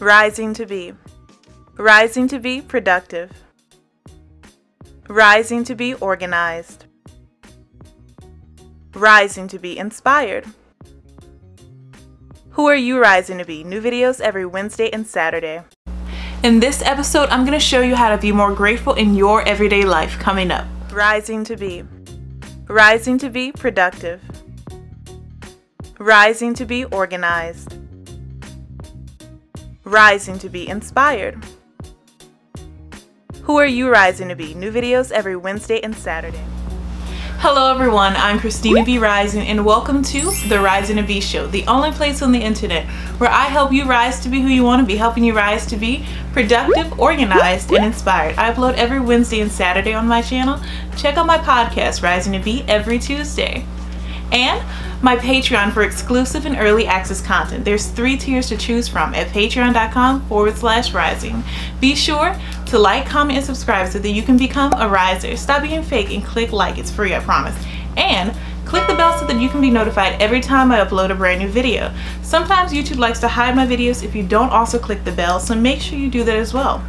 Rising to be. Rising to be productive. Rising to be organized. Rising to be inspired. Who are you rising to be? New videos every Wednesday and Saturday. In this episode, I'm going to show you how to be more grateful in your everyday life coming up. Rising to be. Rising to be productive. Rising to be organized rising to be inspired. Who are you rising to be? New videos every Wednesday and Saturday. Hello everyone, I'm Christina B. Rising and welcome to the Rising to Be Show, the only place on the internet where I help you rise to be who you want to be, helping you rise to be productive, organized, and inspired. I upload every Wednesday and Saturday on my channel. Check out my podcast, Rising to Be, every Tuesday. And my Patreon for exclusive and early access content. There's three tiers to choose from at patreon.com forward slash rising. Be sure to like, comment, and subscribe so that you can become a riser. Stop being fake and click like. It's free, I promise. And click the bell so that you can be notified every time I upload a brand new video. Sometimes YouTube likes to hide my videos if you don't also click the bell, so make sure you do that as well.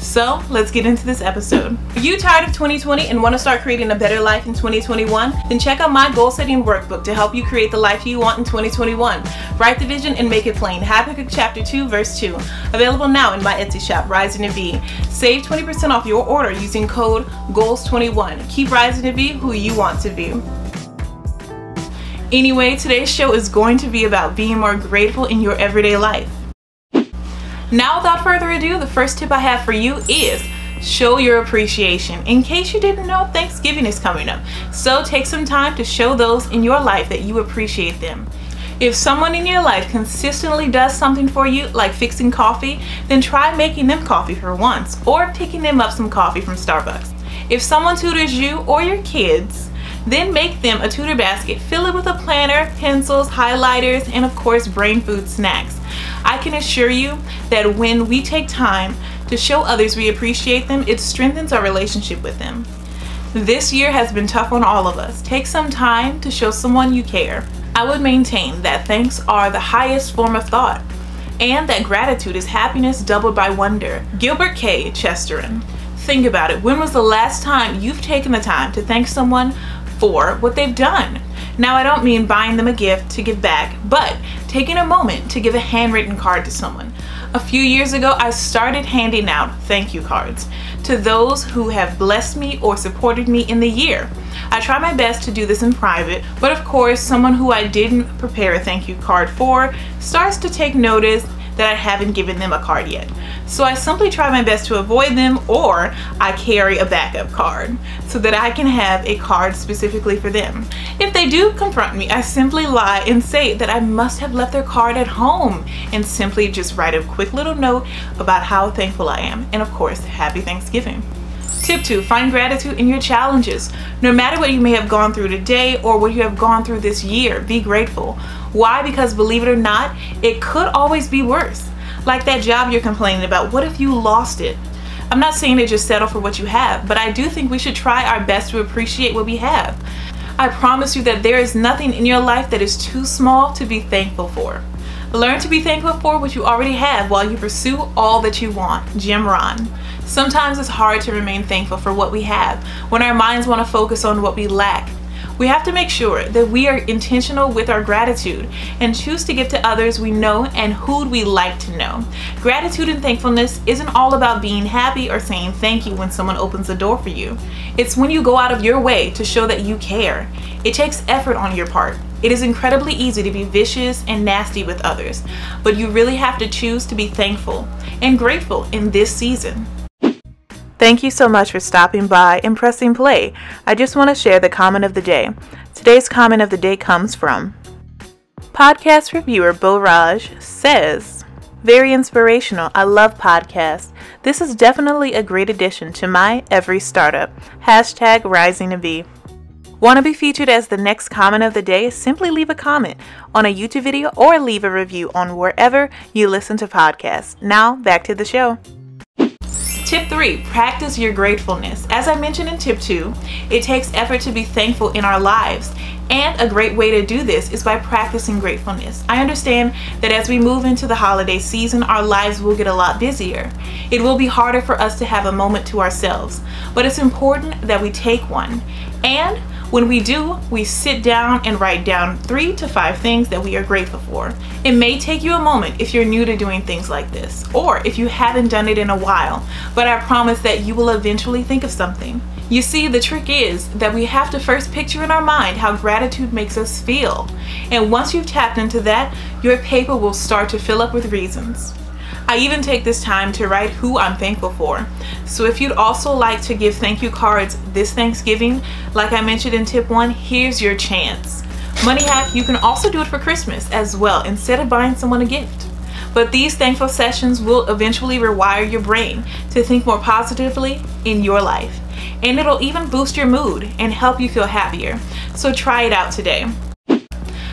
So let's get into this episode. Are you tired of 2020 and want to start creating a better life in 2021? Then check out my goal setting workbook to help you create the life you want in 2021. Write the vision and make it plain. Habakkuk chapter 2 verse 2. Available now in my Etsy shop, Rising to Be. Save 20% off your order using code GOALS21. Keep rising to be who you want to be. Anyway, today's show is going to be about being more grateful in your everyday life. Now without further ado, the first tip I have for you is show your appreciation. In case you didn't know, Thanksgiving is coming up. So take some time to show those in your life that you appreciate them. If someone in your life consistently does something for you, like fixing coffee, then try making them coffee for once or picking them up some coffee from Starbucks. If someone tutors you or your kids, then make them a tutor basket. Fill it with a planner, pencils, highlighters, and of course brain food snacks. I can assure you that when we take time to show others we appreciate them, it strengthens our relationship with them. This year has been tough on all of us. Take some time to show someone you care. I would maintain that thanks are the highest form of thought and that gratitude is happiness doubled by wonder. Gilbert K. Chesterton. Think about it. When was the last time you've taken the time to thank someone for what they've done? Now, I don't mean buying them a gift to give back, but taking a moment to give a handwritten card to someone. A few years ago, I started handing out thank you cards to those who have blessed me or supported me in the year. I try my best to do this in private, but of course, someone who I didn't prepare a thank you card for starts to take notice that I haven't given them a card yet. So I simply try my best to avoid them or I carry a backup card so that I can have a card specifically for them. If they do confront me, I simply lie and say that I must have left their card at home and simply just write a quick little note about how thankful I am. And of course, happy Thanksgiving. Tip two, find gratitude in your challenges. No matter what you may have gone through today or what you have gone through this year, be grateful. Why? Because believe it or not, it could always be worse. Like that job you're complaining about, what if you lost it? I'm not saying to just settle for what you have, but I do think we should try our best to appreciate what we have. I promise you that there is nothing in your life that is too small to be thankful for. Learn to be thankful for what you already have while you pursue all that you want. Jim Rohn. Sometimes it's hard to remain thankful for what we have when our minds want to focus on what we lack. We have to make sure that we are intentional with our gratitude and choose to give to others we know and who we like to know. Gratitude and thankfulness isn't all about being happy or saying thank you when someone opens the door for you. It's when you go out of your way to show that you care. It takes effort on your part. It is incredibly easy to be vicious and nasty with others, but you really have to choose to be thankful and grateful in this season. Thank you so much for stopping by and pressing play. I just want to share the comment of the day. Today's comment of the day comes from Podcast reviewer Bill Raj says, Very inspirational. I love podcasts. This is definitely a great addition to my every startup. Hashtag rising to be. Want to be featured as the next comment of the day? Simply leave a comment on a YouTube video or leave a review on wherever you listen to podcasts. Now, back to the show. Tip three, practice your gratefulness. As I mentioned in tip two, it takes effort to be thankful in our lives. And a great way to do this is by practicing gratefulness. I understand that as we move into the holiday season, our lives will get a lot busier. It will be harder for us to have a moment to ourselves, but it's important that we take one. And when we do, we sit down and write down three to five things that we are grateful for. It may take you a moment if you're new to doing things like this, or if you haven't done it in a while, but I promise that you will eventually think of something. You see, the trick is that we have to first picture in our mind how gratitude makes us feel. And once you've tapped into that, your paper will start to fill up with reasons. I even take this time to write who I'm thankful for. So if you'd also like to give thank you cards this Thanksgiving, like I mentioned in tip one, here's your chance. Money hack, you can also do it for Christmas as well instead of buying someone a gift. But these thankful sessions will eventually rewire your brain to think more positively in your life and it'll even boost your mood and help you feel happier. So try it out today.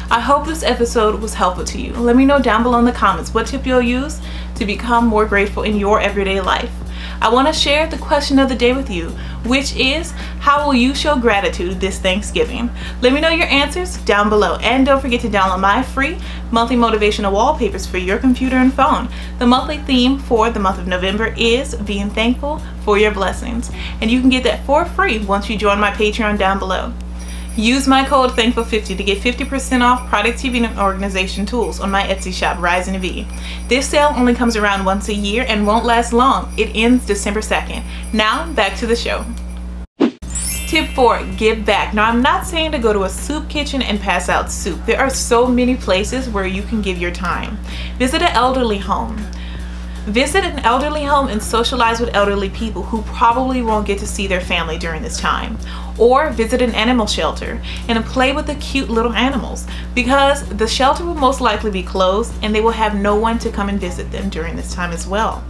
I hope this episode was helpful to you. Let me know down below in the comments what tip you'll use to become more grateful in your everyday life. I want to share the question of the day with you, which is how will you show gratitude this Thanksgiving? Let me know your answers down below and don't forget to download my free monthly motivational wallpapers for your computer and phone. The monthly theme for the month of November is being thankful for your blessings and you can get that for free once you join my Patreon down below. Use my code THANKFUL50 to get 50% off productivity and organization tools on my Etsy shop, Rising V. This sale only comes around once a year and won't last long. It ends December 2nd. Now, back to the show. Tip 4. Give back. Now, I'm not saying to go to a soup kitchen and pass out soup. There are so many places where you can give your time. Visit an elderly home. Visit an elderly home and socialize with elderly people who probably won't get to see their family during this time. Or visit an animal shelter and play with the cute little animals because the shelter will most likely be closed and they will have no one to come and visit them during this time as well.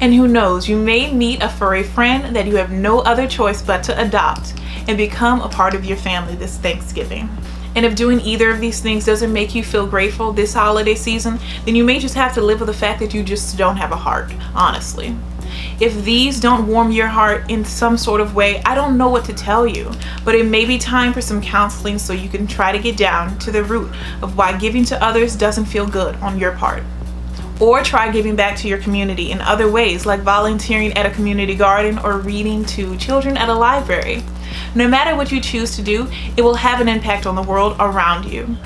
And who knows, you may meet a furry friend that you have no other choice but to adopt and become a part of your family this Thanksgiving. And if doing either of these things doesn't make you feel grateful this holiday season, then you may just have to live with the fact that you just don't have a heart, honestly. If these don't warm your heart in some sort of way, I don't know what to tell you, but it may be time for some counseling so you can try to get down to the root of why giving to others doesn't feel good on your part. Or try giving back to your community in other ways like volunteering at a community garden or reading to children at a library. No matter what you choose to do, it will have an impact on the world around you.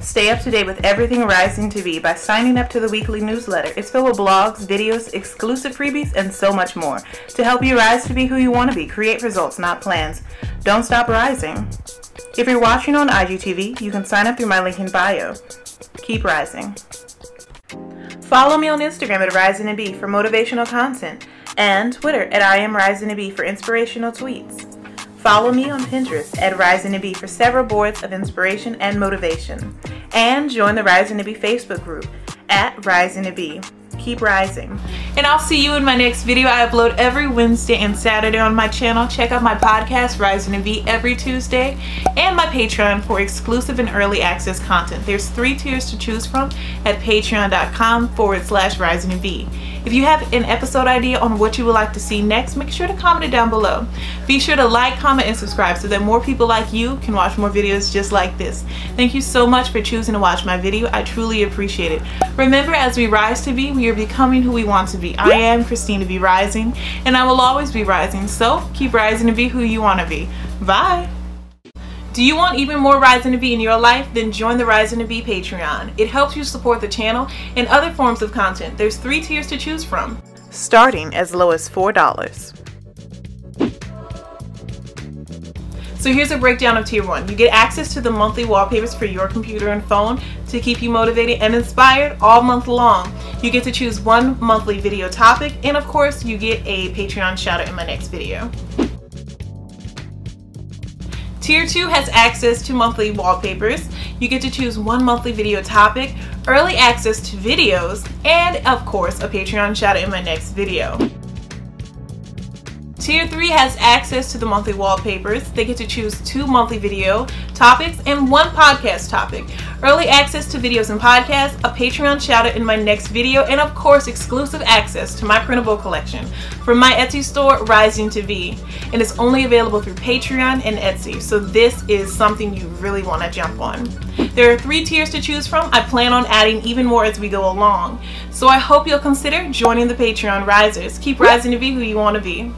Stay up to date with everything Rising to Be by signing up to the weekly newsletter. It's filled with blogs, videos, exclusive freebies, and so much more to help you rise to be who you want to be. Create results, not plans. Don't stop rising. If you're watching on IGTV, you can sign up through my link in bio. Keep rising. Follow me on Instagram at Rising to Be for motivational content and Twitter at I am Rising to Be for inspirational tweets. Follow me on Pinterest at Rising to Be for several boards of inspiration and motivation. And join the Rising to Be Facebook group at Rising to Be keep rising. And I'll see you in my next video. I upload every Wednesday and Saturday on my channel. Check out my podcast, Rising to Be, every Tuesday, and my Patreon for exclusive and early access content. There's three tiers to choose from at patreon.com forward slash rising to be. If you have an episode idea on what you would like to see next, make sure to comment it down below. Be sure to like, comment, and subscribe so that more people like you can watch more videos just like this. Thank you so much for choosing to watch my video. I truly appreciate it. Remember, as we rise to be, we are becoming who we want to be. I am Christina B. Rising, and I will always be rising. So keep rising to be who you want to be. Bye. Do you want even more Rising to Be in your life? Then join the Rising to Be Patreon. It helps you support the channel and other forms of content. There's three tiers to choose from, starting as low as $4. So here's a breakdown of tier one. You get access to the monthly wallpapers for your computer and phone to keep you motivated and inspired all month long. You get to choose one monthly video topic and of course you get a Patreon shout out in my next video. Tier 2 has access to monthly wallpapers. You get to choose one monthly video topic, early access to videos, and of course a Patreon shout out in my next video. Tier 3 has access to the monthly wallpapers. They get to choose two monthly video topics and one podcast topic. Early access to videos and podcasts, a Patreon shout out in my next video, and of course, exclusive access to my printable collection from my Etsy store, Rising to Be. And it's only available through Patreon and Etsy, so this is something you really want to jump on. There are three tiers to choose from. I plan on adding even more as we go along. So I hope you'll consider joining the Patreon Risers. Keep rising to be who you want to be.